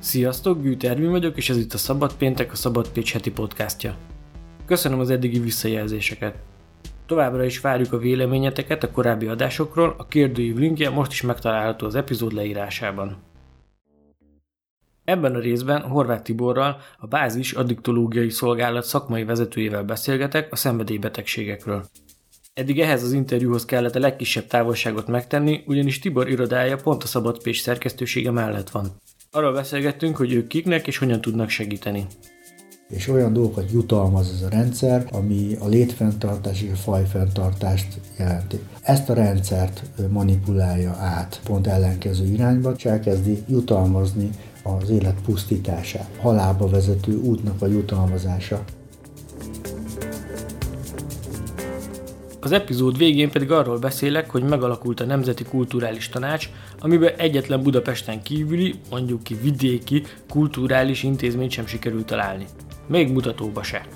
Sziasztok, Gűt Ervin vagyok, és ez itt a Szabad Péntek, a Szabad Pécs heti podcastja. Köszönöm az eddigi visszajelzéseket. Továbbra is várjuk a véleményeteket a korábbi adásokról, a kérdőív linkje most is megtalálható az epizód leírásában. Ebben a részben Horváth Tiborral, a Bázis Addiktológiai Szolgálat szakmai vezetőjével beszélgetek a szenvedélybetegségekről. Eddig ehhez az interjúhoz kellett a legkisebb távolságot megtenni, ugyanis Tibor irodája pont a Szabad Pécs szerkesztősége mellett van. Arról beszélgettünk, hogy ők kiknek és hogyan tudnak segíteni. És olyan dolgokat jutalmaz ez a rendszer, ami a létfenntartás és a fajfenntartást jelenti. Ezt a rendszert manipulálja át pont ellenkező irányba, és elkezdi jutalmazni az élet pusztítását, halálba vezető útnak a jutalmazása. Az epizód végén pedig arról beszélek, hogy megalakult a Nemzeti Kulturális Tanács, amiben egyetlen Budapesten kívüli, mondjuk ki vidéki, kulturális intézményt sem sikerült találni. Még mutatóba se.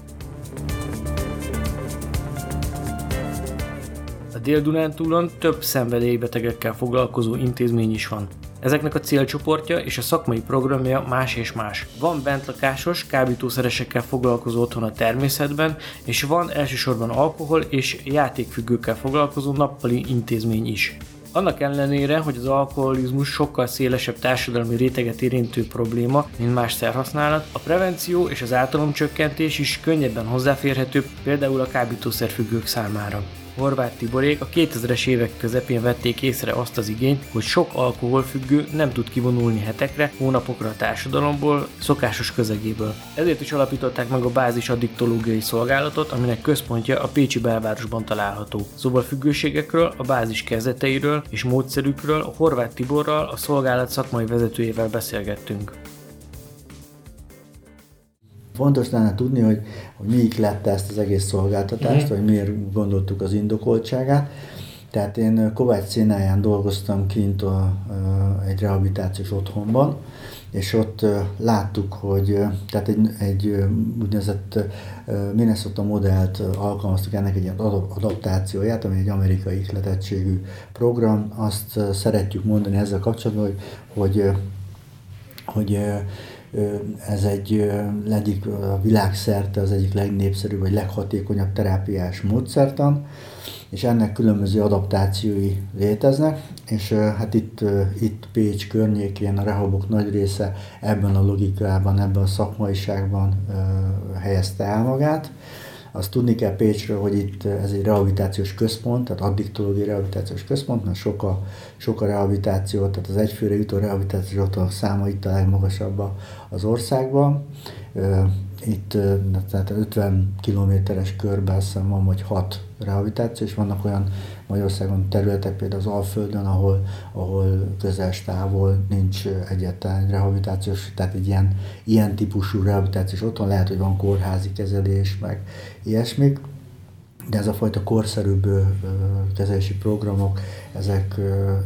A Dél-Dunántúlon több szenvedélybetegekkel foglalkozó intézmény is van. Ezeknek a célcsoportja és a szakmai programja más és más. Van bentlakásos, kábítószeresekkel foglalkozó otthon a természetben, és van elsősorban alkohol és játékfüggőkkel foglalkozó nappali intézmény is. Annak ellenére, hogy az alkoholizmus sokkal szélesebb társadalmi réteget érintő probléma, mint más szerhasználat, a prevenció és az ártalomcsökkentés is könnyebben hozzáférhető például a kábítószerfüggők számára. Horváth Tiborék a 2000-es évek közepén vették észre azt az igényt, hogy sok alkoholfüggő nem tud kivonulni hetekre, hónapokra a társadalomból, szokásos közegéből. Ezért is alapították meg a bázis addiktológiai szolgálatot, aminek központja a Pécsi belvárosban található. Szóval függőségekről, a bázis kezdeteiről és módszerükről a Horváth Tiborral, a szolgálat szakmai vezetőjével beszélgettünk. Fontos lenne tudni, hogy, hogy mi lett ezt az egész szolgáltatást, uh-huh. vagy miért gondoltuk az indokoltságát. Tehát én Kovács színáján dolgoztam kint a, a, egy rehabilitációs otthonban, és ott láttuk, hogy tehát egy, egy úgynevezett Minnesota modellt alkalmaztuk ennek egy ilyen adaptációját, ami egy amerikai ihletettségű program. Azt szeretjük mondani ezzel kapcsolatban, hogy, hogy, hogy ez egy egyik a világszerte az egyik legnépszerűbb vagy leghatékonyabb terápiás módszertan, és ennek különböző adaptációi léteznek, és hát itt, itt Pécs környékén a rehabok nagy része ebben a logikában, ebben a szakmaiságban helyezte el magát. Azt tudni kell Pécsről, hogy itt ez egy rehabilitációs központ, tehát addiktológiai rehabilitációs központ, mert sok a, sok a rehabilitáció, tehát az egyfőre jutó rehabilitációs otthonok száma itt a legmagasabb az országban. Itt tehát 50 kilométeres körben azt hiszem van, hogy 6 rehabilitáció, és vannak olyan Magyarországon területek, például az Alföldön, ahol, ahol közeles távol nincs egyetlen rehabilitációs, tehát egy ilyen, ilyen típusú rehabilitációs otthon, lehet, hogy van kórházi kezelés, meg ilyesmik, de ez a fajta korszerűbb kezelési programok, ezek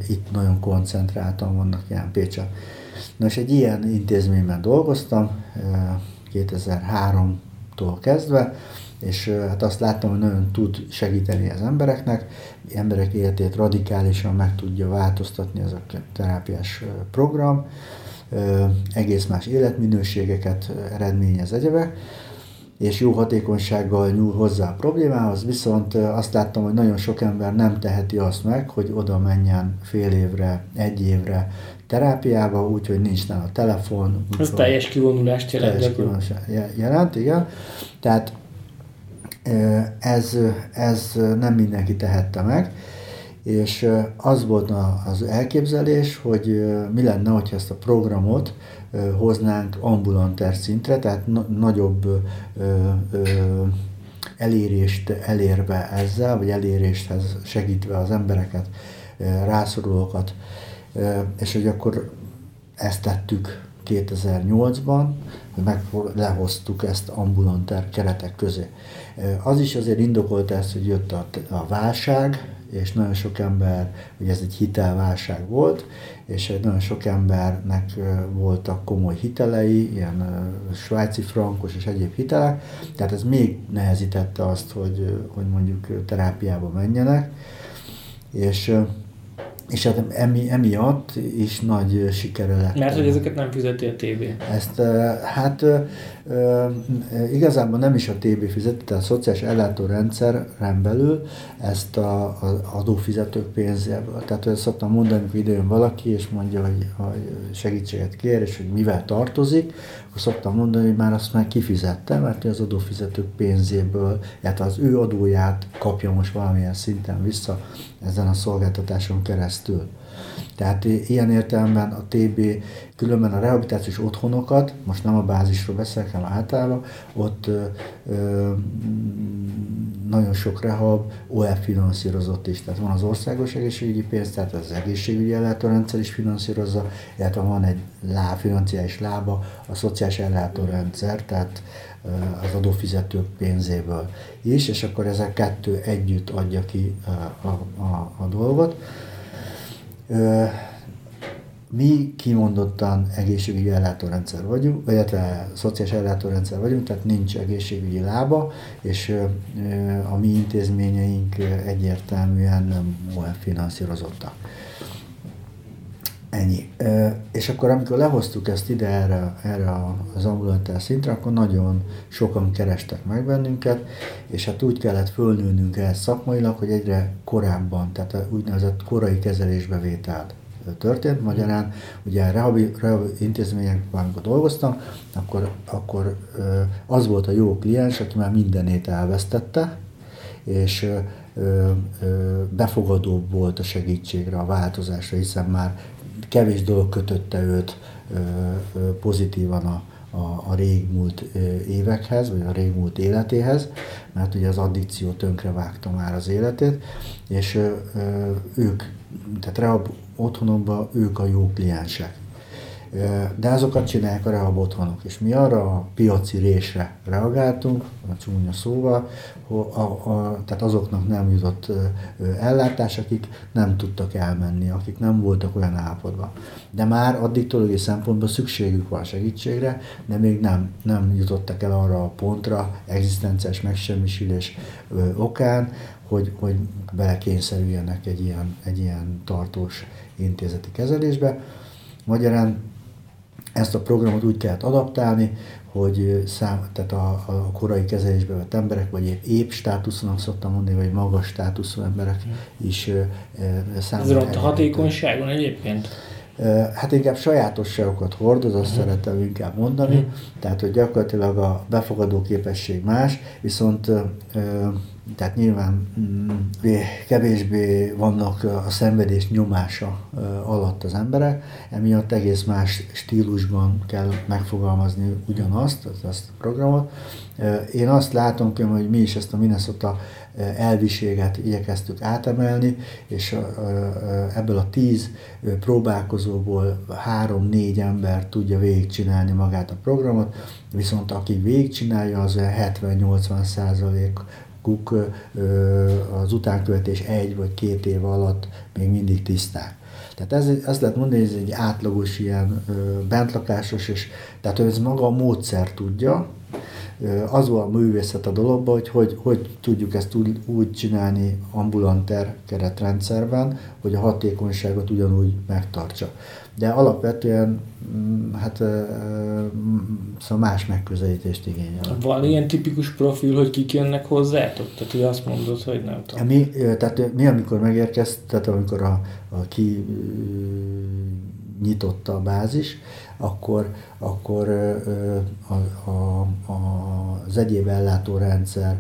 itt nagyon koncentráltan vannak ilyen Pécsen. Na és egy ilyen intézményben dolgoztam 2003-tól kezdve, és hát azt láttam, hogy nagyon tud segíteni az embereknek, emberek életét radikálisan meg tudja változtatni ez a terápiás program, egész más életminőségeket eredményez egyebek, és jó hatékonysággal nyúl hozzá a problémához, viszont azt láttam, hogy nagyon sok ember nem teheti azt meg, hogy oda menjen fél évre, egy évre terápiába, úgyhogy nincs nála telefon. Ez teljes kivonulást jelent. Teljes kivonulást jelent, igen. Tehát ez, ez nem mindenki tehette meg, és az volt az elképzelés, hogy mi lenne, hogyha ezt a programot hoznánk ambulanter szintre, tehát nagyobb elérést elérve ezzel, vagy eléréshez segítve az embereket, rászorulókat, és hogy akkor ezt tettük 2008-ban, hogy meg lehoztuk ezt ambulanter keretek közé. Az is azért indokolt ezt, hogy jött a, a válság, és nagyon sok ember, ugye ez egy hitelválság volt, és nagyon sok embernek voltak komoly hitelei, ilyen svájci frankos és egyéb hitelek, tehát ez még nehezítette azt, hogy, hogy mondjuk terápiába menjenek, és és hát emi, emiatt is nagy sikere lett. Mert hogy ezeket nem fizeti a TB. Ezt hát igazából nem is a TB fizeti, tehát a szociális ellátórendszeren belül ezt a, a adófizetők pénzéből. Tehát hogy szoktam mondani, hogy idejön valaki, és mondja, hogy, hogy segítséget kér, és hogy mivel tartozik, akkor szoktam mondani, hogy már azt már kifizette, mert az adófizetők pénzéből, tehát az ő adóját kapja most valamilyen szinten vissza ezen a szolgáltatáson keresztül. Tehát ilyen értelemben a TB, különben a rehabilitációs otthonokat, most nem a bázisról beszélek, hanem általában, ott ö, ö, nagyon sok rehab OF finanszírozott is. Tehát van az országos egészségügyi pénz, tehát az egészségügyi ellátórendszer is finanszírozza, illetve van egy lá, financiális lába, a szociális ellátórendszer, tehát az adófizetők pénzéből is, és akkor ezek kettő együtt adja ki a, a, a dolgot. Mi kimondottan egészségügyi ellátórendszer vagyunk, illetve szociális ellátórendszer vagyunk, tehát nincs egészségügyi lába, és a mi intézményeink egyértelműen nem olyan finanszírozottak. Ennyi. És akkor amikor lehoztuk ezt ide erre, erre az ambulantál szintre, akkor nagyon sokan kerestek meg bennünket, és hát úgy kellett fölnőnünk ehhez szakmailag, hogy egyre korábban, tehát a úgynevezett korai kezelésbevételt történt. Magyarán ugye rehabi, rehabi intézményekben, amikor dolgoztam, akkor, akkor az volt a jó kliens, aki már mindenét elvesztette, és befogadóbb volt a segítségre, a változásra, hiszen már kevés dolog kötötte őt pozitívan a, a, a régmúlt évekhez, vagy a régmúlt életéhez, mert ugye az addikció tönkre vágta már az életét, és ők, tehát rehab otthonokban ők a jó kliensek. De azokat csinálják a rehab otthonok, és mi arra a piaci résre reagáltunk, a csúnya szóval, a, a, tehát azoknak nem jutott ellátás, akik nem tudtak elmenni, akik nem voltak olyan állapotban. De már addiktológiai szempontból szükségük van segítségre, de még nem, nem jutottak el arra a pontra, egzisztenciás megsemmisülés okán, hogy, hogy belekényszerüljenek egy ilyen, egy ilyen tartós intézeti kezelésbe. Magyarán ezt a programot úgy kellett adaptálni, hogy szám, tehát a, a korai kezelésbe vett emberek, vagy épp, státusznak szoktam mondani, vagy magas státuszú emberek is számolják. Ez a hatékonyságon egyébként? Hát inkább sajátosságokat hordoz, azt uh-huh. szeretem inkább mondani, uh-huh. tehát hogy gyakorlatilag a befogadó képesség más, viszont tehát nyilván mm, kevésbé vannak a szenvedés nyomása alatt az emberek, emiatt egész más stílusban kell megfogalmazni ugyanazt, azt a programot. Én azt látom, hogy mi is ezt a Minnesota elviséget igyekeztük átemelni, és ebből a tíz próbálkozóból három-négy ember tudja végigcsinálni magát a programot, viszont aki végigcsinálja, az 70-80 százalék kuk az utánkövetés egy vagy két év alatt még mindig tiszták. Tehát ez, ezt lehet mondani, hogy ez egy átlagos ilyen bentlakásos, és tehát ez maga a módszer tudja, az volt a művészet a dologban, hogy, hogy hogy tudjuk ezt úgy, úgy csinálni ambulanter keretrendszerben, hogy a hatékonyságot ugyanúgy megtartsa. De alapvetően mm, hát szóval más megközelítést igényel. Van ilyen tipikus profil, hogy kik jönnek hozzátok? Tehát, hogy azt mondod, hogy nem tudom. Mi, tehát mi amikor megérkezt, tehát amikor a, a ki nyitotta a bázis, akkor, akkor a, a, az egyéb ellátórendszer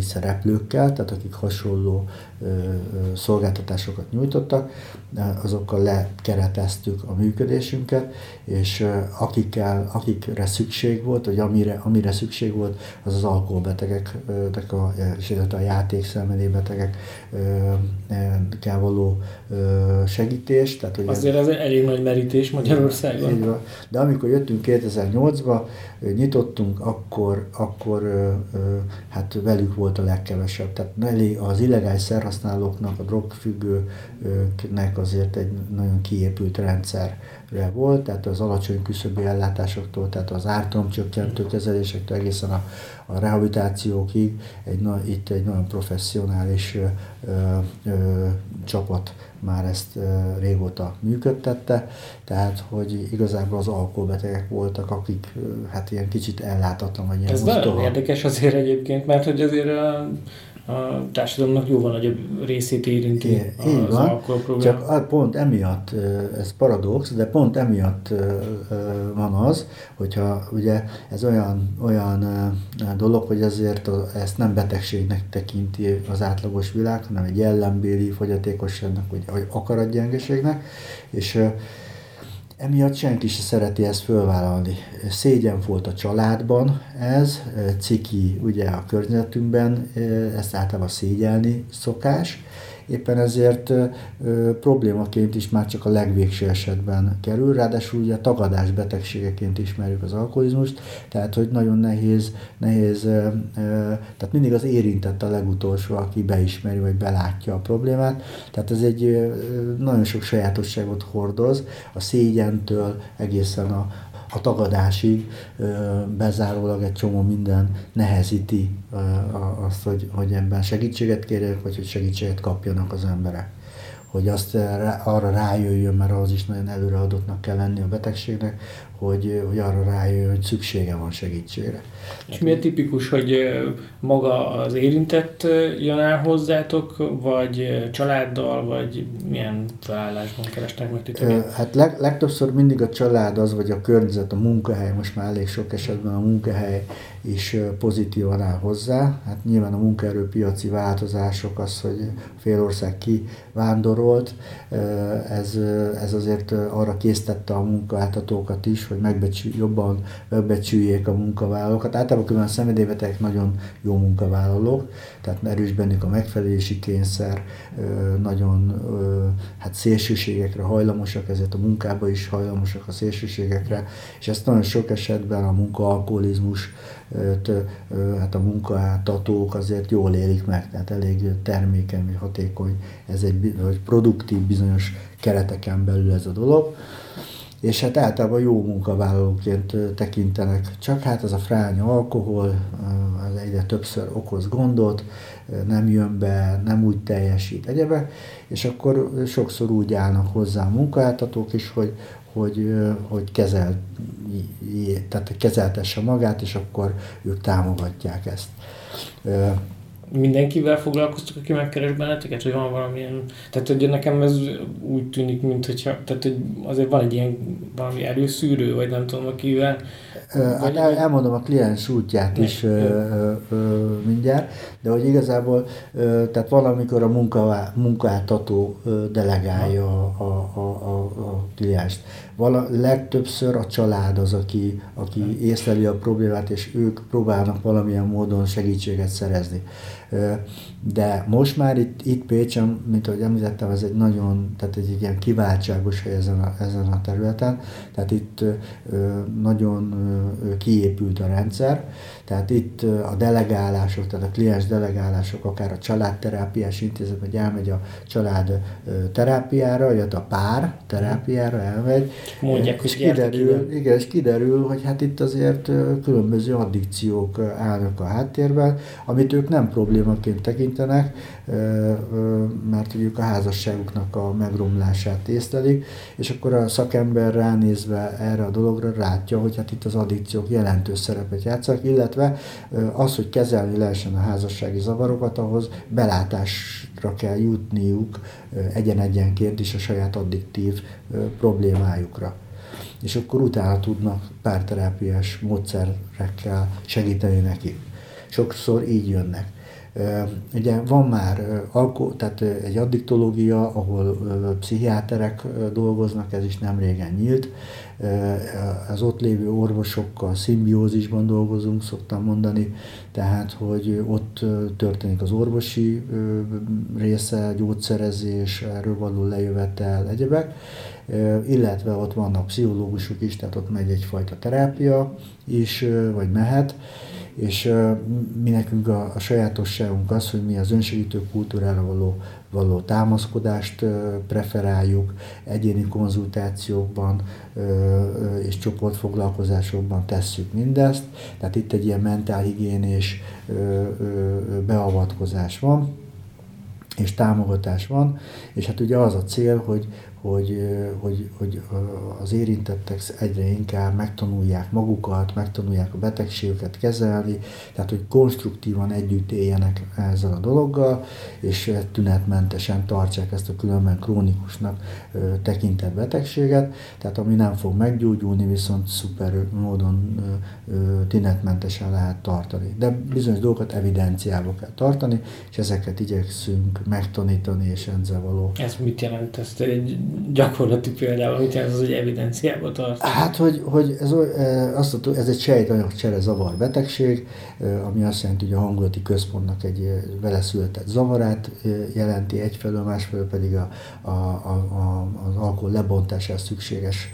szereplőkkel, tehát akik hasonló szolgáltatásokat nyújtottak, azokkal lekereteztük a működésünket, és akikkel, akikre szükség volt, vagy amire, amire szükség volt, az az alkoholbetegek, a, és a játékszenvedélybetegek kell való segítés. Tehát, hogy Azért ez elég nagy merítés Magyarországon. De amikor jöttünk 2008-ba, nyitottunk, akkor, akkor hát velük volt a legkevesebb. Tehát elég az illegális drogfelhasználóknak, a drogfüggőknek azért egy nagyon kiépült rendszerre volt, tehát az alacsony küszöbű ellátásoktól, tehát az ártalomcsökkentő kezelésektől egészen a, a rehabilitációkig egy, itt egy nagyon professzionális ö, ö, csapat már ezt régóta működtette, tehát hogy igazából az alkoholbetegek voltak, akik hát ilyen kicsit ellátatlan vagy ilyen Ez nagyon érdekes azért egyébként, mert hogy azért a, a társadalomnak jóval nagyobb részét érinti é, az így van, Csak pont emiatt, ez paradox, de pont emiatt van az, hogyha ugye ez olyan, olyan dolog, hogy ezért ezt nem betegségnek tekinti az átlagos világ, hanem egy jellembéli fogyatékosságnak, vagy akaratgyengeségnek, és Emiatt senki se szereti ezt fölvállalni. Szégyen volt a családban ez, ciki ugye a környezetünkben, ezt általában szégyelni szokás, éppen ezért ö, problémaként is már csak a legvégső esetben kerül, ráadásul ugye tagadás betegségeként ismerjük az alkoholizmust, tehát hogy nagyon nehéz, nehéz ö, ö, tehát mindig az érintett a legutolsó, aki beismeri vagy belátja a problémát, tehát ez egy ö, nagyon sok sajátosságot hordoz, a szégyentől egészen a, a tagadásig bezárólag egy csomó minden nehezíti azt, hogy, hogy ebben segítséget kérjenek, vagy hogy segítséget kapjanak az emberek. Hogy azt arra rájöjjön, mert az is nagyon előreadottnak kell lenni a betegségnek, hogy, hogy arra rájöjjön, hogy szüksége van segítségre. És miért tipikus, hogy maga az érintett jön el hozzátok, vagy családdal, vagy milyen felállásban kerestek meg titeket? Hát leg, legtöbbször mindig a család az, vagy a környezet, a munkahely, most már elég sok esetben a munkahely is pozitívan áll hozzá. Hát nyilván a munkaerőpiaci változások, az, hogy félország kivándorolt, ez, ez azért arra késztette a munkáltatókat is, hogy megbecsül, jobban megbecsüljék a munkavállalókat. Általában a szenvedélybetegek nagyon jó munkavállalók, tehát erős bennük a megfelelési kényszer, nagyon hát szélsőségekre hajlamosak, ezért a munkába is hajlamosak a szélsőségekre, és ezt nagyon sok esetben a munkaalkoholizmus hát a munkáltatók azért jól élik meg, tehát elég termékeny, vagy hatékony, ez egy vagy produktív bizonyos kereteken belül ez a dolog és hát általában jó munkavállalóként tekintenek. Csak hát az a fránya alkohol, az egyre többször okoz gondot, nem jön be, nem úgy teljesít egyebe, és akkor sokszor úgy állnak hozzá a munkáltatók is, hogy, hogy, hogy kezel, tehát kezeltesse magát, és akkor ők támogatják ezt mindenkivel foglalkoztok, aki megkeres benneteket, hogy van valamilyen, tehát hogy nekem ez úgy tűnik, mint hogyha, tehát hogy azért van egy ilyen valami előszűrő, vagy nem tudom, akivel. Hát el, elmondom a kliens útját ne, is ö, ö, mindjárt, de hogy igazából, ö, tehát valamikor a munka, munkáltató delegálja a, a, a, a, a klienst. Vala, legtöbbször a család az, aki, aki észleli a problémát, és ők próbálnak valamilyen módon segítséget szerezni. De most már itt, itt Pécsen, mint ahogy említettem, ez egy nagyon, tehát egy ilyen kiváltságos hely ezen a, ezen a területen, tehát itt nagyon kiépült a rendszer, tehát itt a delegálások, tehát a kliens delegálások, akár a családterápiás intézet, vagy elmegy a család terápiára, vagy a pár terápiára elmegy. Mondják, és kiderül, igen, és kiderül, hogy hát itt azért különböző addikciók állnak a háttérben, amit ők nem problémaként tekintenek, mert ők a házasságuknak a megromlását észlelik, és akkor a szakember ránézve erre a dologra látja, hogy hát itt az addikciók jelentős szerepet játszanak, illetve az, hogy kezelni lehessen a házassági zavarokat, ahhoz belátásra kell jutniuk egyen-egyenként is a saját addiktív problémájukra és akkor utána tudnak párterápiás módszerekkel segíteni nekik. Sokszor így jönnek. Ugye van már alko, tehát egy addiktológia, ahol pszichiáterek dolgoznak, ez is nem régen nyílt. Az ott lévő orvosokkal szimbiózisban dolgozunk, szoktam mondani, tehát hogy ott történik az orvosi része, gyógyszerezés, erről való lejövetel, egyebek, illetve ott vannak pszichológusok is, tehát ott megy egyfajta terápia is, vagy mehet, És mi nekünk a, a sajátosságunk az, hogy mi az önsegítő kultúrára való, való támaszkodást preferáljuk, egyéni konzultációkban és csoportfoglalkozásokban tesszük mindezt, tehát itt egy ilyen mentálhigiénés beavatkozás van és támogatás van, és hát ugye az a cél, hogy, hogy, hogy, hogy az érintettek egyre inkább megtanulják magukat, megtanulják a betegségüket kezelni, tehát hogy konstruktívan együtt éljenek ezzel a dologgal, és tünetmentesen tartsák ezt a különben krónikusnak tekintett betegséget, tehát ami nem fog meggyógyulni, viszont szuper módon tünetmentesen lehet tartani. De bizonyos dolgokat evidenciába kell tartani, és ezeket igyekszünk megtanítani, és ezzel való. Ez mit jelent? Ezt egy gyakorlati példával, mit jelent az, hogy evidenciába tart? Hát, hogy, hogy ez, azt, ez egy sejtanyagcsere zavar betegség, ami azt jelenti, hogy a hangulati központnak egy vele született zavarát jelenti egyfelől, másfelől pedig a, a, a, a, az alkohol lebontásához szükséges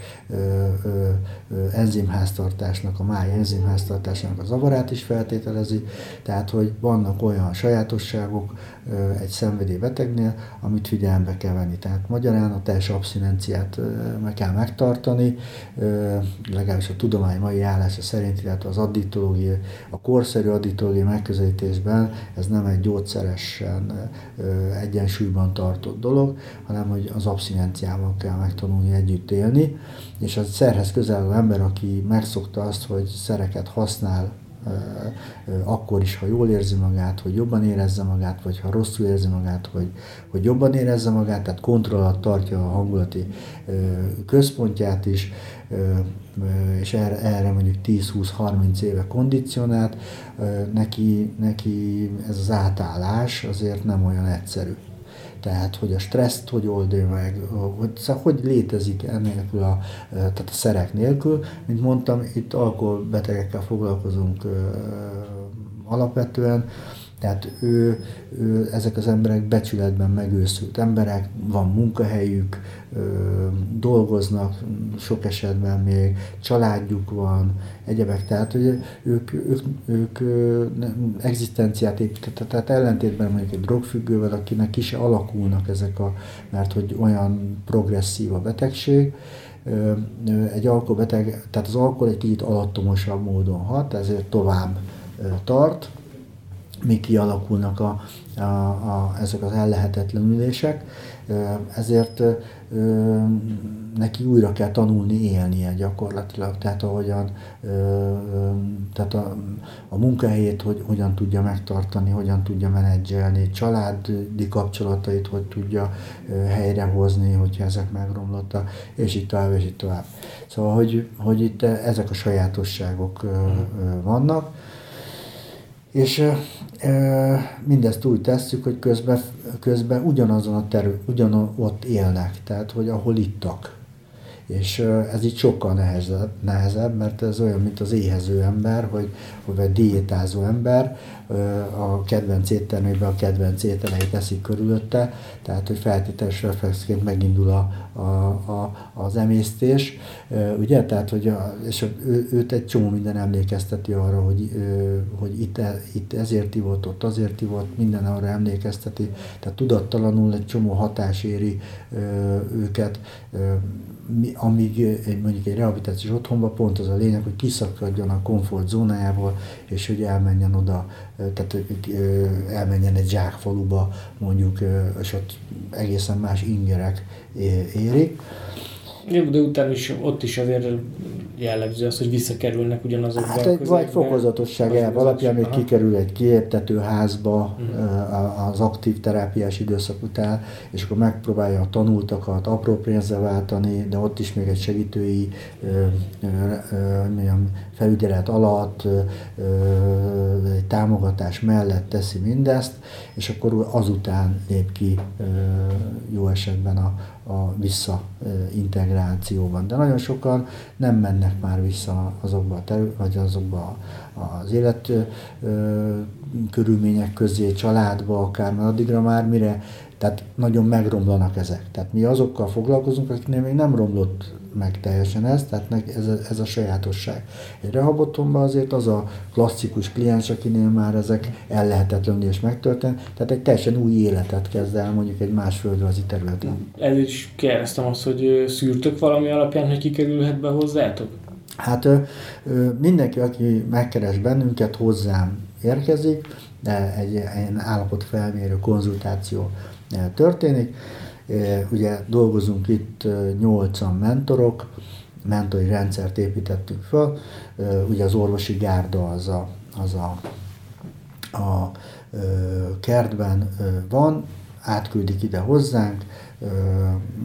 enzimháztartásnak, a máj enzimháztartásnak a zavarát is feltételezi, tehát hogy vannak olyan sajátosságok egy szenvedélybetegnél, amit figyelembe kell venni. Tehát magyarán a teljes abszinenciát meg kell megtartani, legalábbis a tudomány mai állása szerint, illetve az addiktológia, a korszerű addiktológia megközelítésben ez nem egy gyógyszeresen egyensúlyban tartott dolog, hanem hogy az abszinenciával kell megtanulni együtt élni, és a szerhez közel ember, aki megszokta azt, hogy szereket használ akkor is, ha jól érzi magát, hogy jobban érezze magát, vagy ha rosszul érzi magát, hogy, hogy jobban érezze magát, tehát kontroll alatt tartja a hangulati központját is, és erre, erre mondjuk 10-20-30 éve kondicionált, neki, neki ez az átállás azért nem olyan egyszerű. Tehát, hogy a stresszt hogy oldja meg, hogy, szóval hogy létezik ennélkül a, tehát a szerek nélkül. Mint mondtam, itt alkoholbetegekkel foglalkozunk alapvetően, tehát ő, ő, ezek az emberek becsületben megőszült emberek, van munkahelyük, ö, dolgoznak sok esetben még, családjuk van, egyebek, tehát hogy ők, ők, ők egzisztenciát építettek, tehát ellentétben mondjuk egy drogfüggővel, akinek ki se alakulnak ezek a, mert hogy olyan progresszív a betegség, egy alkoholbeteg, tehát az alkohol egy kicsit alattomosabb módon hat, ezért tovább tart, még kialakulnak a, a, a, ezek az ellehetetlenülések, ezért neki újra kell tanulni élnie gyakorlatilag, tehát ahogyan, ö, tehát a, a munkahelyét hogy, hogyan tudja megtartani, hogyan tudja menedzselni, családi kapcsolatait hogy tudja helyrehozni, hogyha ezek megromlottak, és itt tovább, és itt tovább. Szóval, hogy, hogy itt ezek a sajátosságok vannak, és mindezt úgy tesszük, hogy közben, közben ugyanazon a terül, ugyanott élnek, tehát hogy ahol ittak. És ez így sokkal nehezebb, nehezebb, mert ez olyan, mint az éhező ember, hogy, hogy egy diétázó ember a kedvenc éttermében a kedvenc ételeit teszik körülötte, tehát hogy feltételes reflexként megindul a, a, a, az emésztés, ugye, tehát hogy a, és ő, őt egy csomó minden emlékezteti arra, hogy, hogy itt, itt ezért ivott, ott azért ivott, minden arra emlékezteti, tehát tudattalanul egy csomó hatás éri őket, amíg mondjuk egy rehabilitációs otthonban pont az a lényeg, hogy kiszakadjon a komfortzónájából, és hogy elmenjen oda, tehát elmenjen egy zsákfaluba mondjuk, és ott egészen más ingerek érik. Jó, de utána is ott is azért jellemző az, hogy visszakerülnek ugyanazokba hát egy, vagy fokozatosság el alapján még kikerül egy kiéptető házba uh-huh. az aktív terápiás időszak után, és akkor megpróbálja a tanultakat apró pénzre váltani, de ott is még egy segítői mondjam, felügyelet alatt, egy támogatás mellett teszi mindezt, és akkor azután lép ki jó esetben a, a visszaintegrációban. De nagyon sokan nem mennek már vissza azokba a terü- vagy azokba az élet körülmények közé, családba akár, mert addigra már mire, tehát nagyon megromlanak ezek. Tehát mi azokkal foglalkozunk, akiknél még nem romlott meg teljesen ez, tehát ez a, ez a sajátosság. Egy rehabottomban azért az a klasszikus kliens, akinél már ezek ellehetetlenül és megtörtént, tehát egy teljesen új életet kezd el mondjuk egy más földrajzi területen. Ez is kérdeztem azt, hogy szűrtök valami alapján, hogy kikerülhet be hozzátok? Hát mindenki, aki megkeres bennünket, hozzám érkezik, de egy ilyen állapotfelmérő konzultáció történik. Ugye dolgozunk itt nyolcan mentorok, mentori rendszert építettünk föl. Ugye az orvosi gárda az a, az a, a kertben van, átküldik ide hozzánk,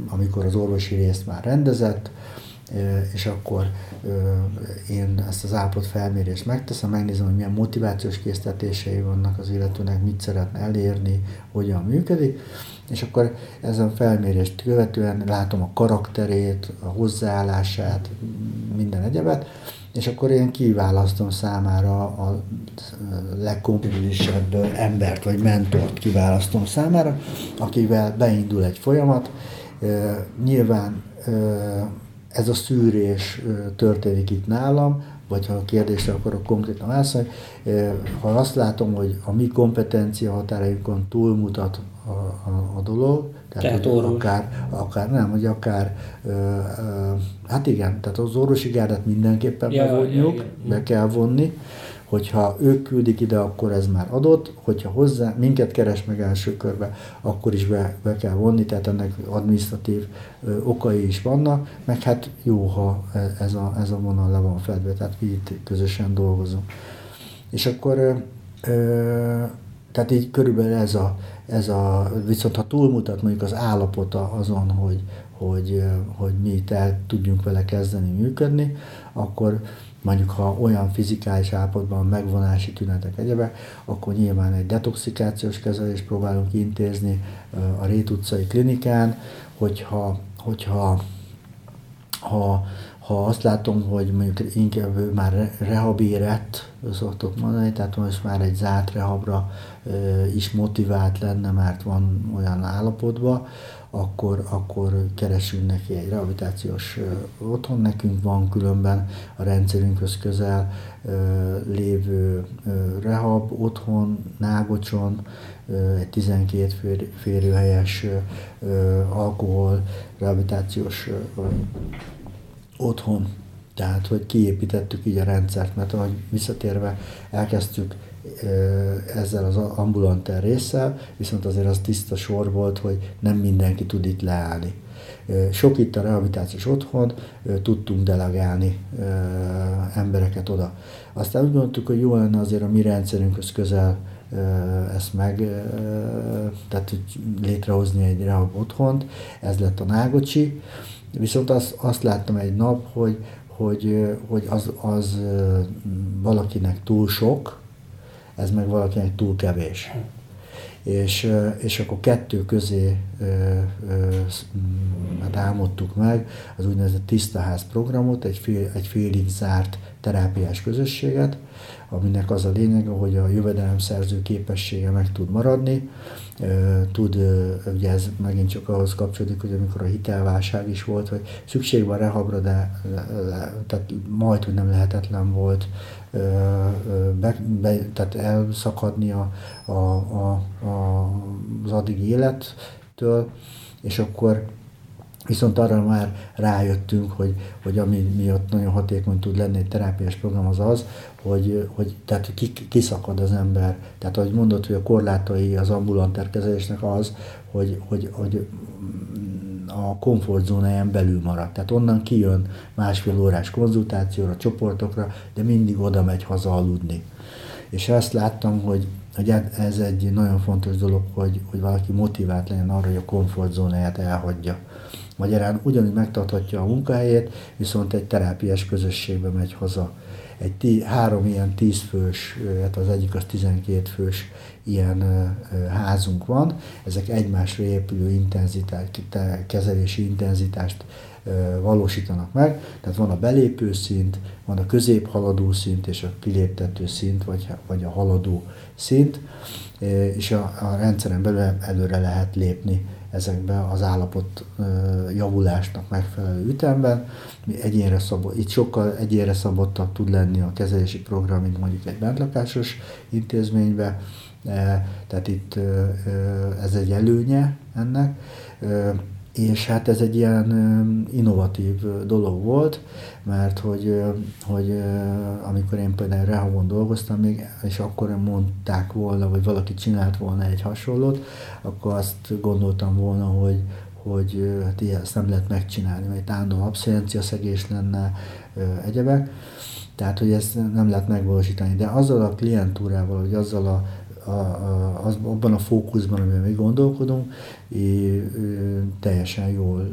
amikor az orvosi részt már rendezett, és akkor én ezt az állapot felmérést megteszem, megnézem, hogy milyen motivációs késztetései vannak az illetőnek, mit szeretne elérni, hogyan működik, és akkor ezen felmérést követően látom a karakterét, a hozzáállását, minden egyebet, és akkor én kiválasztom számára a legkompetensebb embert, vagy mentort kiválasztom számára, akivel beindul egy folyamat. Nyilván ez a szűrés történik itt nálam, vagy ha a kérdésre akarok konkrétan válaszolni, ha azt látom, hogy a mi kompetencia határainkon túlmutat a, a, a dolog, tehát, tehát hogy akár, akár nem, hogy akár, ö, ö, hát igen, tehát az orvosi gárdát mindenképpen ja, bevonjuk, ja, be kell vonni, hogyha ők küldik ide, akkor ez már adott, hogyha hozzá minket keres meg első körbe, akkor is be, be kell vonni, tehát ennek administratív ö, okai is vannak, meg hát jó, ha e, ez a, ez a vonal le van fedve, tehát mi itt közösen dolgozunk. És akkor ö, ö, tehát így körülbelül ez a, ez a, viszont ha túlmutat mondjuk az állapota azon, hogy, hogy, hogy mi itt el tudjunk vele kezdeni működni, akkor mondjuk ha olyan fizikális állapotban megvonási tünetek egyebek, akkor nyilván egy detoxikációs kezelést próbálunk intézni a Rét utcai klinikán, hogyha, hogyha ha, ha azt látom, hogy mondjuk inkább már rehabérett, szoktuk mondani, tehát most már egy zárt rehabra is motivált lenne, mert van olyan állapotban, akkor, akkor keresünk neki egy rehabilitációs otthon. Nekünk van különben a rendszerünkhöz közel lévő rehab otthon, Nágocson, egy 12 férőhelyes alkohol rehabilitációs otthon. Tehát, hogy kiépítettük így a rendszert, mert ahogy visszatérve elkezdtük ezzel az ambulanter résszel, viszont azért az tiszta sor volt, hogy nem mindenki tud itt leállni. Sok itt a rehabilitációs otthon, tudtunk delegálni embereket oda. Aztán úgy gondoltuk, hogy jó lenne azért a mi rendszerünkhöz közel ezt meg, tehát hogy létrehozni egy rehab otthont, ez lett a Nágocsi, viszont azt, azt láttam egy nap, hogy, hogy, hogy az, az valakinek túl sok, ez meg valakinek túl kevés. És, és akkor kettő közé hát álmodtuk meg az úgynevezett tisztaház programot, egy, fél, egy félig zárt terápiás közösséget, aminek az a lényege, hogy a jövedelemszerző képessége meg tud maradni, tud, ugye ez megint csak ahhoz kapcsolódik, hogy amikor a hitelválság is volt, hogy szükség van rehabra, de tehát majd, hogy nem lehetetlen volt be, be, tehát elszakadni a, a, a, a, az addigi élettől, és akkor Viszont arra már rájöttünk, hogy, hogy ami miatt nagyon hatékony tud lenni egy terápiás program az az, hogy, hogy tehát ki, kiszakad az ember. Tehát ahogy mondod, hogy a korlátai az ambulanter az, hogy, hogy, hogy a komfortzónáján belül marad. Tehát onnan kijön másfél órás konzultációra, csoportokra, de mindig oda megy haza aludni. És ezt láttam, hogy, hogy ez egy nagyon fontos dolog, hogy, hogy valaki motivált legyen arra, hogy a komfortzónáját elhagyja. Magyarán ugyanúgy megtarthatja a munkahelyét, viszont egy terápiás közösségbe megy haza. Egy tí, három ilyen tízfős, hát az egyik az 12 fős ilyen házunk van, ezek egymásra épülő intenzitás, kezelési intenzitást valósítanak meg. Tehát van a belépő szint, van a középhaladó szint és a kiléptető szint, vagy, vagy a haladó szint, és a, a rendszeren belül előre lehet lépni ezekbe az állapot javulásnak megfelelő ütemben. Egyénre szabott, itt sokkal egyénre szabottabb tud lenni a kezelési program, mint mondjuk egy bentlakásos intézménybe, tehát itt ez egy előnye ennek és hát ez egy ilyen innovatív dolog volt, mert hogy, hogy amikor én például Rehavon dolgoztam még, és akkor mondták volna, vagy valaki csinált volna egy hasonlót, akkor azt gondoltam volna, hogy, hogy hát ezt nem lehet megcsinálni, mert állandó abszencia szegés lenne, egyebek. Tehát, hogy ezt nem lehet megvalósítani. De azzal a klientúrával, hogy azzal a a, a, az, abban a fókuszban, amiben mi gondolkodunk, és, teljesen jól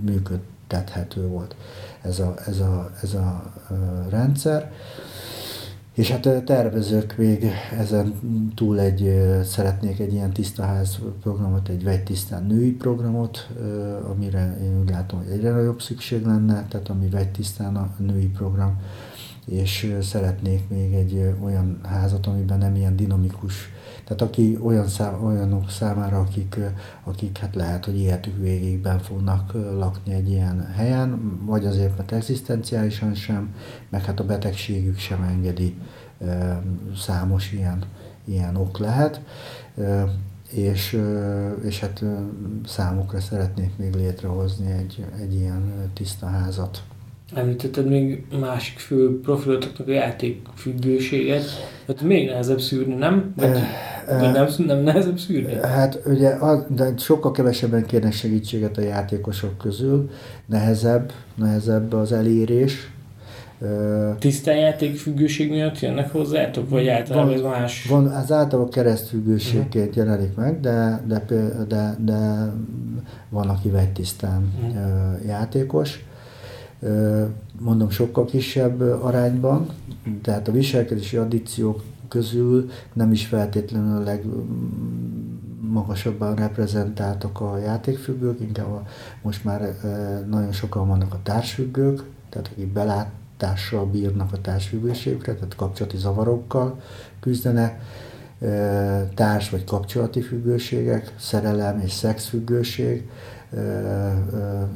működtethető volt ez a, ez a, ez a rendszer. És hát tervezök még ezen túl egy, szeretnék egy ilyen tisztaház programot, egy vegytisztán női programot, amire én úgy látom, hogy egyre nagyobb szükség lenne, tehát ami vegytisztán a női program, és szeretnék még egy olyan házat, amiben nem ilyen dinamikus, tehát aki olyan szám, olyanok számára, akik, akik hát lehet, hogy életük végigben fognak lakni egy ilyen helyen, vagy azért, mert egzisztenciálisan sem, meg hát a betegségük sem engedi, számos ilyen, ilyen ok lehet, és, és hát számukra szeretnék még létrehozni egy, egy ilyen tiszta házat. Említetted még másik fő profilotoknak a játékfüggőséget, hát még nehezebb szűrni, nem? Vagy, e, vagy nem, nem nehezebb szűrni? Hát ugye, az, de sokkal kevesebben kérnek segítséget a játékosok közül, nehezebb, nehezebb az elérés, Tisztán játékfüggőség miatt jönnek hozzátok, vagy általában van, ez más? Van, az általában keresztfüggőségként uh-huh. jelenik meg, de, de, de, de van, aki tisztán uh-huh. játékos mondom sokkal kisebb arányban, tehát a viselkedési addíciók közül nem is feltétlenül a legmagasabban reprezentáltak a játékfüggők, inkább a, most már nagyon sokan vannak a társfüggők, tehát akik belátással bírnak a társfüggőségükre, tehát kapcsolati zavarokkal küzdenek, társ vagy kapcsolati függőségek, szerelem és szexfüggőség,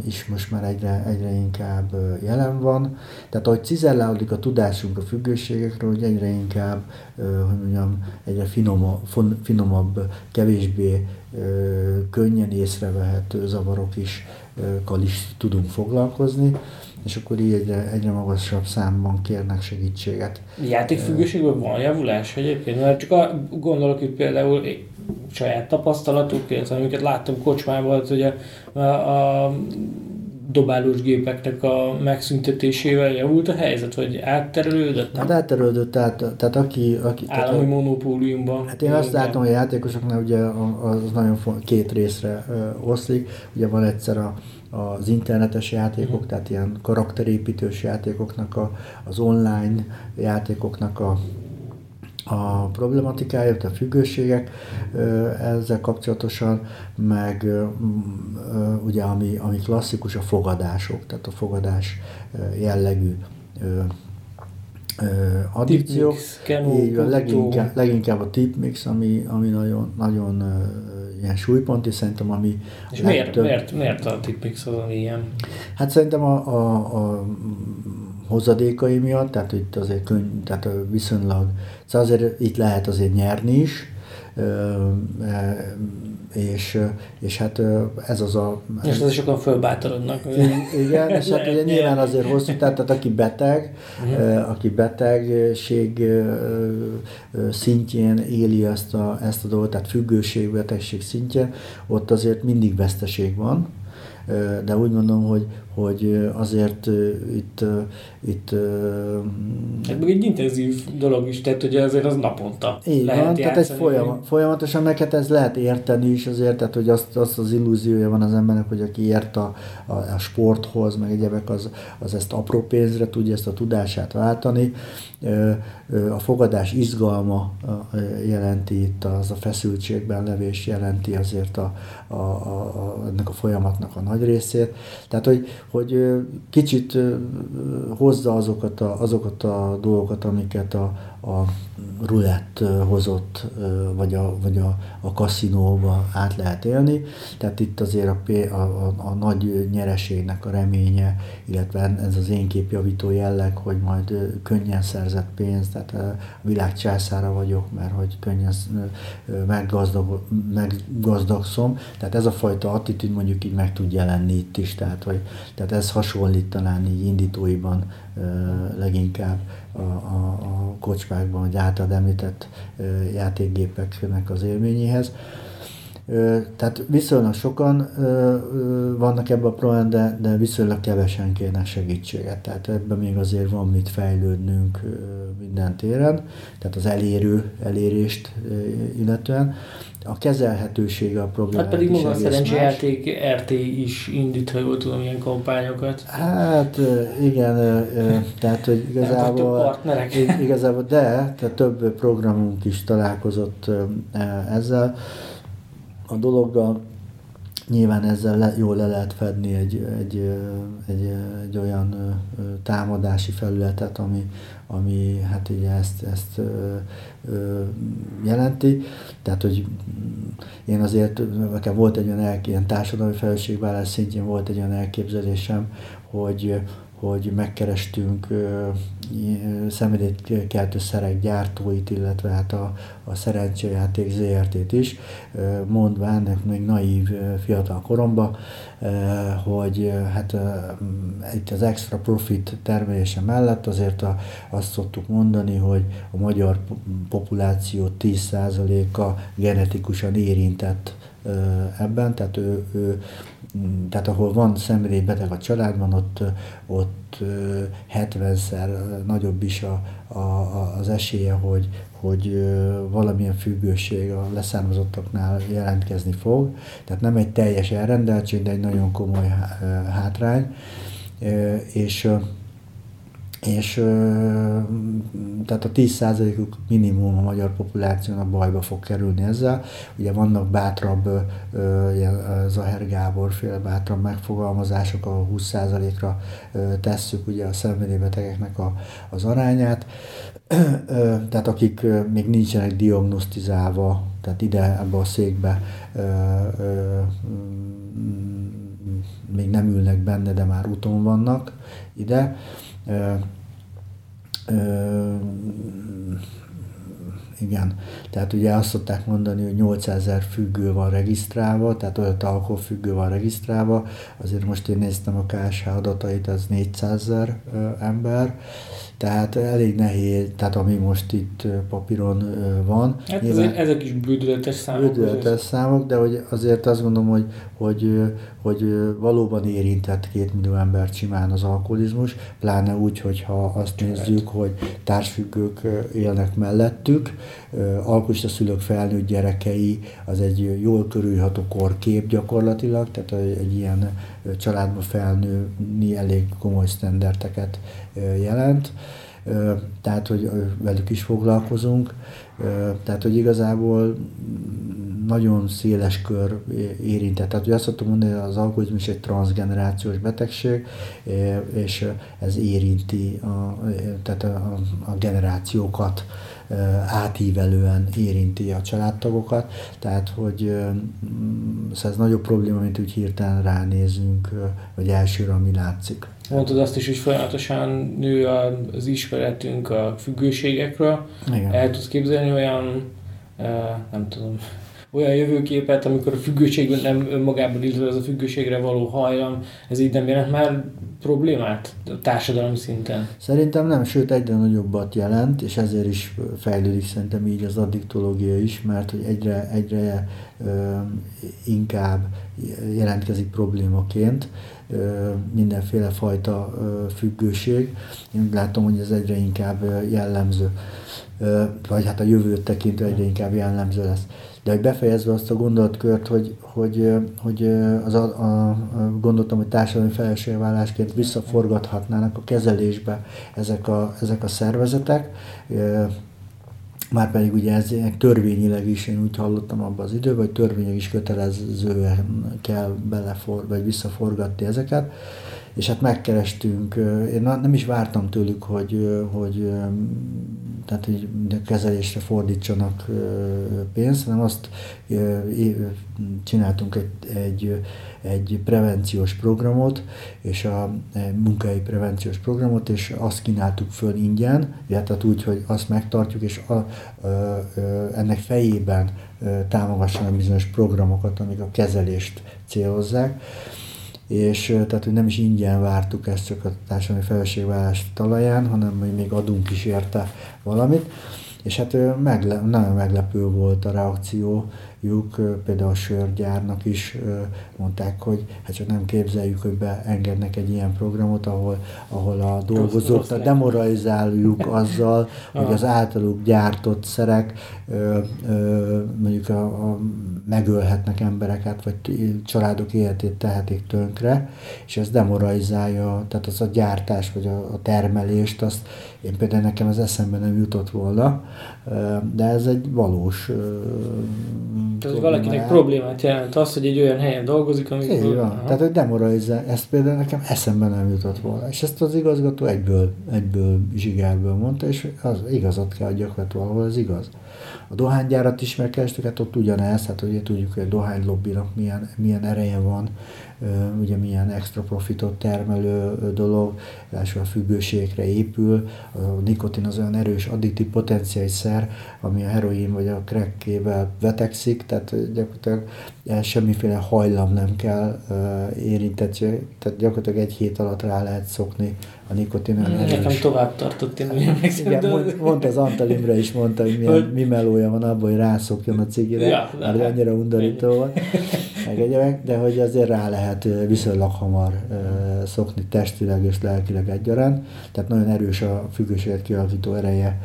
is most már egyre, egyre inkább jelen van. Tehát ahogy cizellálódik a tudásunk a függőségekről, hogy egyre inkább, hogy mondjam, egyre finomabb, finomabb kevésbé könnyen észrevehető zavarok is, is tudunk foglalkozni, és akkor így egyre, egyre magasabb számban kérnek segítséget. Játékfüggőségben van javulás egyébként? Mert csak a, gondolok itt például saját tapasztalatok, illetve amiket láttam kocsmában, hogy a, a, a dobálós gépeknek a megszüntetésével javult a helyzet, vagy átterelődött? Hát átterelődött, tehát, tehát aki... aki Állami tehát, monopóliumban. Hát én azt látom, hogy a játékosoknál ugye az nagyon font, két részre oszlik. Ugye van egyszer a, az internetes játékok, uh-huh. tehát ilyen karakterépítős játékoknak, a, az online játékoknak a a problematikája, a függőségek ezzel kapcsolatosan, meg ugye ami, ami klasszikus a fogadások, tehát a fogadás jellegű addikciók. Így leginkább, leginkább a tipmix, ami, ami nagyon, nagyon ilyen súlypont, és szerintem ami... És miért, miért, miért a tipmix az, ami ilyen? Hát szerintem a, a, a hozadékai miatt, tehát itt azért könny, tehát viszonylag, szóval azért itt lehet azért nyerni is, és, és hát ez az a... És az sokan fölbátorodnak. Igen, és hát ugye nyilván azért hosszú, tehát, tehát aki beteg, uh-huh. aki betegség szintjén éli ezt a, ezt a dolgot, tehát függőség, betegség szintjén, ott azért mindig veszteség van, de úgy mondom, hogy, hogy azért itt... itt hát meg egy intenzív dolog is, tehát ugye azért az naponta Így lehet van, tehát egy folyamat, folyamatosan neked ez lehet érteni is azért, tehát hogy azt, azt az illúziója van az embernek, hogy aki ért a, a, a sporthoz, meg egyebek, az, az ezt apró pénzre tudja ezt a tudását váltani. A fogadás izgalma jelenti itt, az a feszültségben levés jelenti azért a, a, a, ennek a folyamatnak a nagy részét. Tehát, hogy, hogy kicsit hozza azokat a, azokat a dolgokat, amiket a, a rulett hozott, vagy a, vagy a, a kaszinóba át lehet élni. Tehát itt azért a, a, a, a nagy nyereségnek a reménye, illetve ez az én képjavító jelleg, hogy majd könnyen szerzett pénz, tehát a világ császára vagyok, mert hogy könnyen meggazdag, meggazdagszom. Tehát ez a fajta attitűd mondjuk így meg tud jelenni itt is, tehát, hogy, tehát ez hasonlít talán így indítóiban leginkább a, a, a kocsmákban, vagy általad említett játékgépeknek az élményéhez. Tehát viszonylag sokan vannak ebben a problémában, de, de viszonylag kevesen kérnek segítséget. Tehát ebben még azért van mit fejlődnünk minden téren, tehát az elérő elérést illetően. A kezelhetősége a probléma. Hát pedig maga a szerencsejáték RT is indít, ha jól tudom, ilyen kampányokat. Hát igen, tehát hogy igazából, igazából de, tehát több programunk is találkozott ezzel a dologgal. Nyilván ezzel le, jól le lehet fedni egy, egy, egy, egy olyan támadási felületet, ami, ami hát ugye ezt, ezt jelenti. Tehát, hogy én azért, nekem volt egy olyan, el, ilyen társadalmi felelősségvállás szintjén volt egy olyan elképzelésem, hogy hogy megkerestünk szenvedélykeltő szerek gyártóit, illetve hát a, a szerencsejáték ZRT-t is, mondván, ennek még naív fiatal koromba, hogy hát itt az extra profit termelése mellett azért a, azt szoktuk mondani, hogy a magyar populáció 10%-a genetikusan érintett ebben, tehát ő, ő tehát ahol van szenvedélybeteg a családban, ott, ott 70-szer nagyobb is a, a, az esélye, hogy, hogy valamilyen függőség a leszármazottaknál jelentkezni fog. Tehát nem egy teljes elrendeltség, de egy nagyon komoly hátrány. És és tehát a 10%-uk minimum a magyar populációnak bajba fog kerülni ezzel. Ugye vannak bátrabb, Zaher Gábor féle bátrabb megfogalmazások, a 20%-ra tesszük ugye a szenvedélybetegeknek a, az arányát. Tehát akik még nincsenek diagnosztizálva, tehát ide ebbe a székbe még nem ülnek benne, de már úton vannak ide igen. Tehát ugye azt szokták mondani, hogy 800 ezer függő van regisztrálva, tehát olyan alkoholfüggő van regisztrálva, azért most én néztem a KSH adatait, az 400 ezer ember, tehát elég nehéz, tehát ami most itt papíron van. Hát nyilván, ezek is bődületes számok. Bődületes számok, de hogy azért azt gondolom, hogy, hogy, hogy valóban érintett két millió embert simán az alkoholizmus, pláne úgy, hogyha azt nézzük, hogy társfüggők élnek mellettük, alkoholista szülők felnőtt gyerekei, az egy jól körülható korkép gyakorlatilag, tehát egy ilyen családba felnőni elég komoly sztenderteket jelent tehát hogy velük is foglalkozunk, tehát hogy igazából nagyon széles kör érintett. Tehát, hogy azt szoktam mondani, hogy az alkoholizmus egy transgenerációs betegség, és ez érinti a, tehát a, a generációkat átívelően érinti a családtagokat, tehát hogy szóval ez nagyobb probléma, mint úgy hirtelen ránézünk, vagy elsőre, ami látszik. Mondtad azt is, hogy folyamatosan nő az ismeretünk a függőségekről. Igen. El tudsz képzelni olyan, nem tudom, olyan jövőképet, amikor a függőség nem önmagában, illetve az a függőségre való hajlam, ez így nem jelent már problémát a társadalmi szinten? Szerintem nem, sőt egyre nagyobbat jelent, és ezért is fejlődik szerintem így az addiktológia is, mert hogy egyre, egyre ö, inkább jelentkezik problémaként mindenféle fajta függőség. Én látom, hogy ez egyre inkább jellemző, vagy hát a jövőt tekintve egyre inkább jellemző lesz. De hogy befejezve azt a gondolatkört, hogy, hogy, hogy az a, a, gondoltam, hogy társadalmi felelősségvállásként visszaforgathatnának a kezelésbe ezek a, ezek a szervezetek, már pedig ugye ez törvényileg is, én úgy hallottam abban az időben, hogy törvényileg is kötelezően kell belefor, vagy visszaforgatni ezeket, és hát megkerestünk, én nem is vártam tőlük, hogy, hogy tehát, hogy kezelésre fordítsanak pénzt, hanem azt csináltunk egy, egy, egy prevenciós programot, és a munkai prevenciós programot, és azt kínáltuk föl ingyen, tehát úgy, hogy azt megtartjuk, és a, a, a, ennek fejében támogassanak bizonyos programokat, amik a kezelést célozzák és tehát, hogy nem is ingyen vártuk ezt csak a társadalmi felelősségvállás talaján, hanem hogy még adunk is érte valamit. És hát megle- nagyon meglepő volt a reakció, juk, például a sörgyárnak is mondták, hogy hát csak nem képzeljük, hogy beengednek egy ilyen programot, ahol, ahol a dolgozókat demoralizáljuk azzal, hogy az általuk gyártott szerek mondjuk a, a, megölhetnek embereket, vagy családok életét tehetik tönkre, és ez demoralizálja, tehát az a gyártás, vagy a, a termelést, azt én például nekem az eszembe nem jutott volna, de ez egy valós tehát valakinek problémát jelent az, hogy egy olyan helyen dolgozik, amikor... Így van. Aha. Tehát, hogy demoralizál. Ezt például nekem eszembe nem jutott volna. És ezt az igazgató egyből, egyből zsigárből mondta, és az igazat kell adjak, valahol ez igaz. A dohánygyárat is megkerestük, hát ott ugyanez, hát ugye tudjuk, hogy a dohánylobbinak milyen, milyen ereje van, ugye milyen extra profitot termelő dolog, első a függőségre épül, a nikotin az olyan erős addiktív potenciális szer, ami a heroin vagy a crackkével vetekszik, tehát gyakorlatilag semmiféle hajlam nem kell érintettség, tehát gyakorlatilag egy hét alatt rá lehet szokni a nikotin. Nekem tovább tartott, én ugye Igen, mond, mondta az Antal Imre is mondta, hogy milyen, mi melója van abban, hogy rászokjon a cigire, ja, mert annyira undorító volt. Meg egyebek, de hogy azért rá lehet viszonylag hamar szokni testileg és lelkileg egyaránt, tehát nagyon erős a függőséget kialakító ereje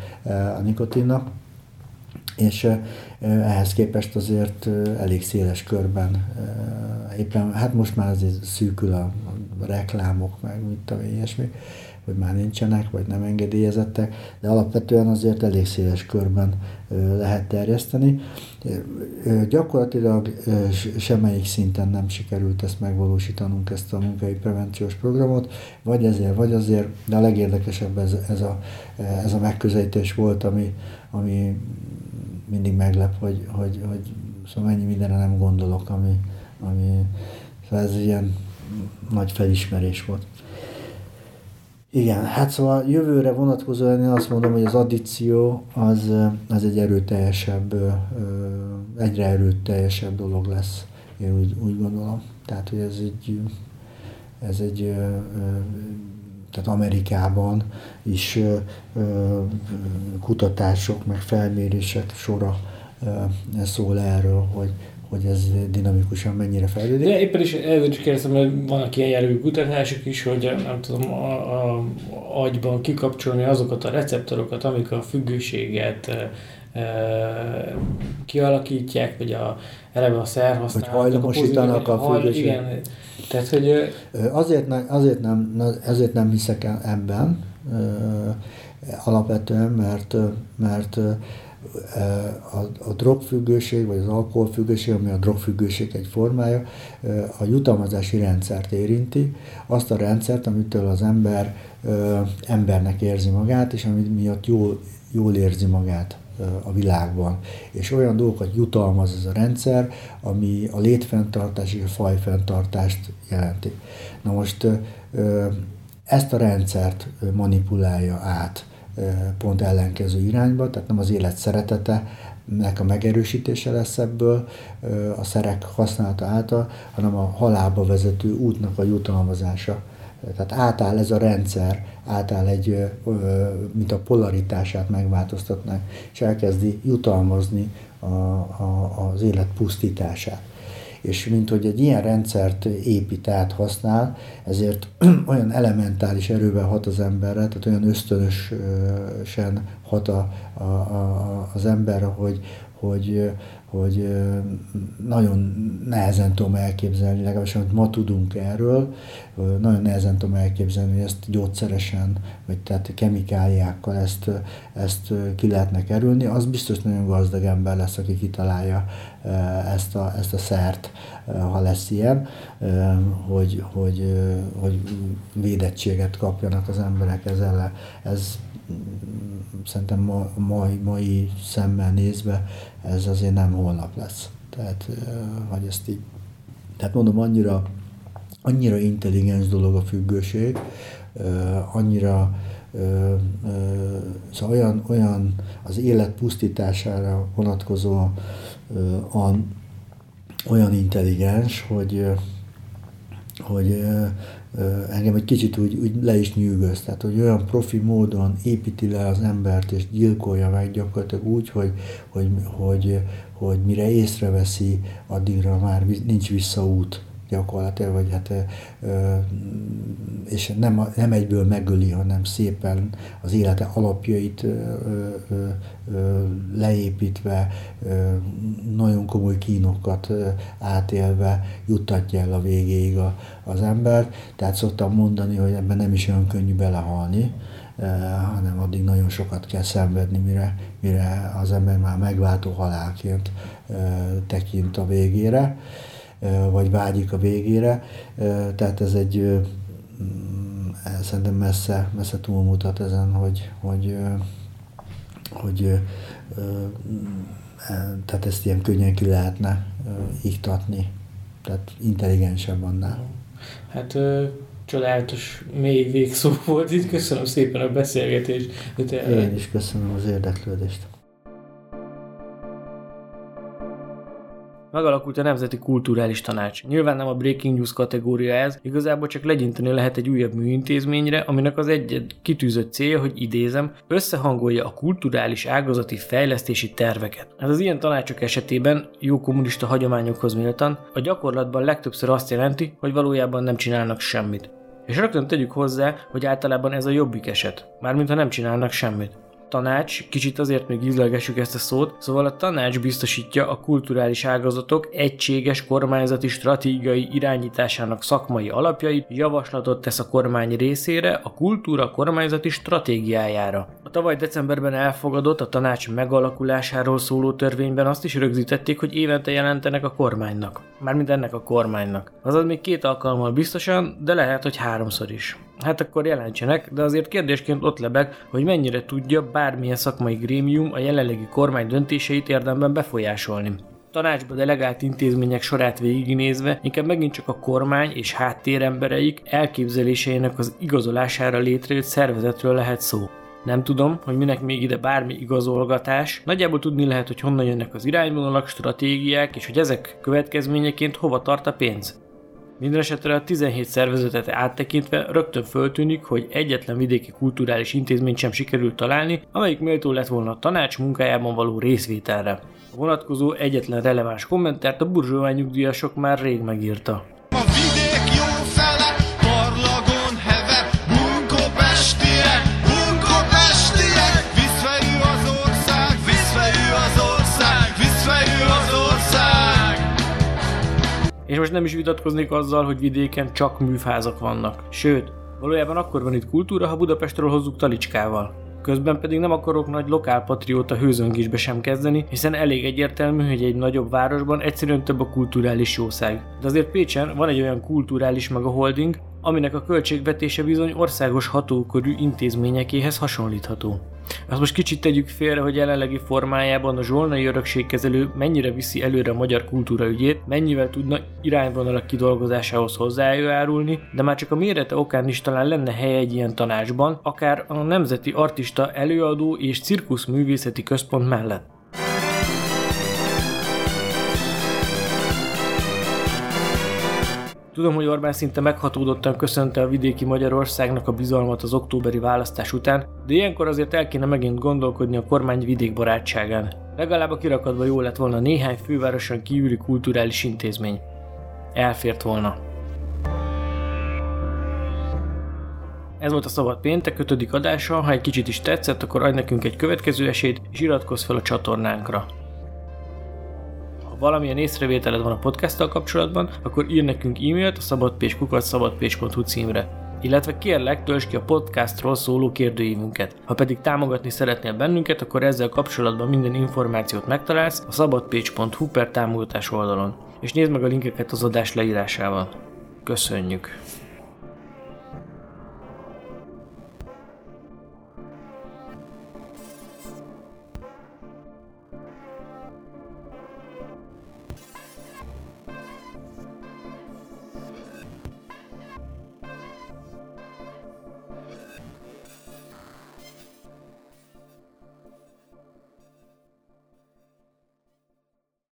a nikotinnak, és ehhez képest azért elég széles körben éppen, hát most már azért szűkül a reklámok, meg mit a ilyesmi, hogy már nincsenek, vagy nem engedélyezettek, de alapvetően azért elég széles körben lehet terjeszteni. Gyakorlatilag semmelyik szinten nem sikerült ezt megvalósítanunk, ezt a munkai prevenciós programot, vagy ezért, vagy azért, de a legérdekesebb ez, ez, a, ez a megközelítés volt, ami, ami mindig meglep, hogy, hogy, hogy szóval mennyi mindenre nem gondolok, ami, ami szóval ez ilyen nagy felismerés volt. Igen, hát szóval jövőre vonatkozóan én azt mondom, hogy az addíció az, az egy erőteljesebb, egyre erőteljesebb dolog lesz. Én úgy, úgy gondolom. Tehát, hogy ez egy, ez egy tehát Amerikában is kutatások, meg felmérések sora szól erről, hogy, hogy ez dinamikusan mennyire fejlődik. De éppen is ezért is kérdeztem, hogy vannak ilyen jellegű kutatások is, hogy nem tudom, a, a agyban kikapcsolni azokat a receptorokat, amik a függőséget e, e, kialakítják, vagy a, eleve a szerhasználatot. Hogy hajlamosítanak a, a függőséget. Igen. Tehát, hogy... Azért, ne, azért, nem, azért nem hiszek ebben, alapvetően, mert, mert a, a drogfüggőség, vagy az alkoholfüggőség, ami a drogfüggőség egy formája, a jutalmazási rendszert érinti, azt a rendszert, amitől az ember embernek érzi magát, és amit miatt jól, jól érzi magát a világban. És olyan dolgokat jutalmaz ez a rendszer, ami a létfenntartás és a fajfenntartást jelenti. Na most ezt a rendszert manipulálja át pont ellenkező irányba, tehát nem az élet szeretete, nek a megerősítése lesz ebből a szerek használata által, hanem a halálba vezető útnak a jutalmazása. Tehát átáll ez a rendszer, átáll egy, mint a polaritását megváltoztatnak, és elkezdi jutalmazni a, a, az élet pusztítását és mint hogy egy ilyen rendszert épít át, használ, ezért olyan elementális erővel hat az emberre, tehát olyan ösztönösen hat a, a, a, az emberre, hogy, hogy, hogy nagyon nehezen tudom elképzelni, legalábbis amit ma tudunk erről, nagyon nehezen tudom elképzelni, hogy ezt gyógyszeresen, vagy tehát kemikáliákkal ezt, ezt ki lehetne kerülni, az biztos nagyon gazdag ember lesz, aki kitalálja ezt a, ezt a szert, ha lesz ilyen, hogy, hogy, hogy védettséget kapjanak az emberek ezzel. Ez szerintem ma, mai, mai szemmel nézve ez azért nem holnap lesz. Tehát, hogy ezt így, tehát mondom, annyira, annyira intelligens dolog a függőség, annyira szóval olyan, olyan az élet pusztítására vonatkozó olyan intelligens, hogy, hogy engem egy kicsit úgy, úgy le is nyűgöz, tehát hogy olyan profi módon építi le az embert és gyilkolja meg gyakorlatilag úgy, hogy, hogy, hogy, hogy mire észreveszi, addigra már nincs visszaút gyakorlatilag, vagy hát, és nem, nem egyből megöli, hanem szépen az élete alapjait leépítve, nagyon komoly kínokat átélve juttatja el a végéig az ember. Tehát szoktam mondani, hogy ebben nem is olyan könnyű belehalni, hanem addig nagyon sokat kell szenvedni, mire, mire az ember már megváltó halálként tekint a végére vagy vágyik a végére. Tehát ez egy mm, szerintem messze, messze túlmutat ezen, hogy, hogy, hogy e, tehát ezt ilyen könnyen ki lehetne iktatni, tehát intelligensebb annál. Hát csodálatos, mély végszó volt itt. Köszönöm szépen a beszélgetést. Én is köszönöm az érdeklődést. Megalakult a Nemzeti Kulturális Tanács. Nyilván nem a Breaking News kategória ez, igazából csak legyinteni lehet egy újabb műintézményre, aminek az egy kitűzött célja, hogy idézem, összehangolja a kulturális ágazati fejlesztési terveket. Ez az ilyen tanácsok esetében, jó kommunista hagyományokhoz méltan, a gyakorlatban legtöbbször azt jelenti, hogy valójában nem csinálnak semmit. És rögtön tegyük hozzá, hogy általában ez a jobbik eset, mármint ha nem csinálnak semmit tanács, kicsit azért még ízlelgessük ezt a szót, szóval a tanács biztosítja a kulturális ágazatok egységes kormányzati stratégiai irányításának szakmai alapjait, javaslatot tesz a kormány részére a kultúra kormányzati stratégiájára. A tavaly decemberben elfogadott a tanács megalakulásáról szóló törvényben azt is rögzítették, hogy évente jelentenek a kormánynak. Mármint ennek a kormánynak. Azaz még két alkalommal biztosan, de lehet, hogy háromszor is hát akkor jelentsenek, de azért kérdésként ott lebeg, hogy mennyire tudja bármilyen szakmai grémium a jelenlegi kormány döntéseit érdemben befolyásolni tanácsba delegált intézmények sorát végignézve inkább megint csak a kormány és háttérembereik elképzeléseinek az igazolására létrejött szervezetről lehet szó. Nem tudom, hogy minek még ide bármi igazolgatás. Nagyjából tudni lehet, hogy honnan jönnek az irányvonalak, stratégiák, és hogy ezek következményeként hova tart a pénz. Mindenesetre a 17 szervezetet áttekintve rögtön föltűnik, hogy egyetlen vidéki kulturális intézményt sem sikerült találni, amelyik méltó lett volna a tanács munkájában való részvételre. A vonatkozó egyetlen releváns kommentárt a burzsóvány nyugdíjasok már rég megírta. És most nem is vitatkoznék azzal, hogy vidéken csak műfázak vannak. Sőt, valójában akkor van itt kultúra, ha Budapestről hozzuk talicskával. Közben pedig nem akarok nagy lokálpatrióta hőzöngésbe sem kezdeni, hiszen elég egyértelmű, hogy egy nagyobb városban egyszerűen több a kulturális jószág. De azért Pécsen van egy olyan kulturális meg a holding, aminek a költségvetése bizony országos hatókörű intézményekéhez hasonlítható. Azt most kicsit tegyük félre, hogy jelenlegi formájában a zsolnai örökségkezelő mennyire viszi előre a magyar kultúra ügyét, mennyivel tudna irányvonalak kidolgozásához hozzájárulni, de már csak a mérete okán is talán lenne helye egy ilyen tanácsban, akár a Nemzeti Artista Előadó és Cirkusz Művészeti Központ mellett. Tudom, hogy Orbán szinte meghatódottan köszönte a vidéki Magyarországnak a bizalmat az októberi választás után, de ilyenkor azért el kéne megint gondolkodni a kormány vidékbarátságán. Legalább a kirakatban jó lett volna néhány fővároson kívüli kulturális intézmény. Elfért volna. Ez volt a Szabad Péntek 5. adása, ha egy kicsit is tetszett, akkor adj nekünk egy következő esélyt, és iratkozz fel a csatornánkra. Valamilyen észrevételed van a podcasttal kapcsolatban, akkor ír nekünk e-mailt a szabadpéskukat szabadpés.hu címre illetve kérlek, töltsd ki a podcastról szóló kérdőívünket. Ha pedig támogatni szeretnél bennünket, akkor ezzel kapcsolatban minden információt megtalálsz a szabadpécs.hu per támogatás oldalon. És nézd meg a linkeket az adás leírásával. Köszönjük!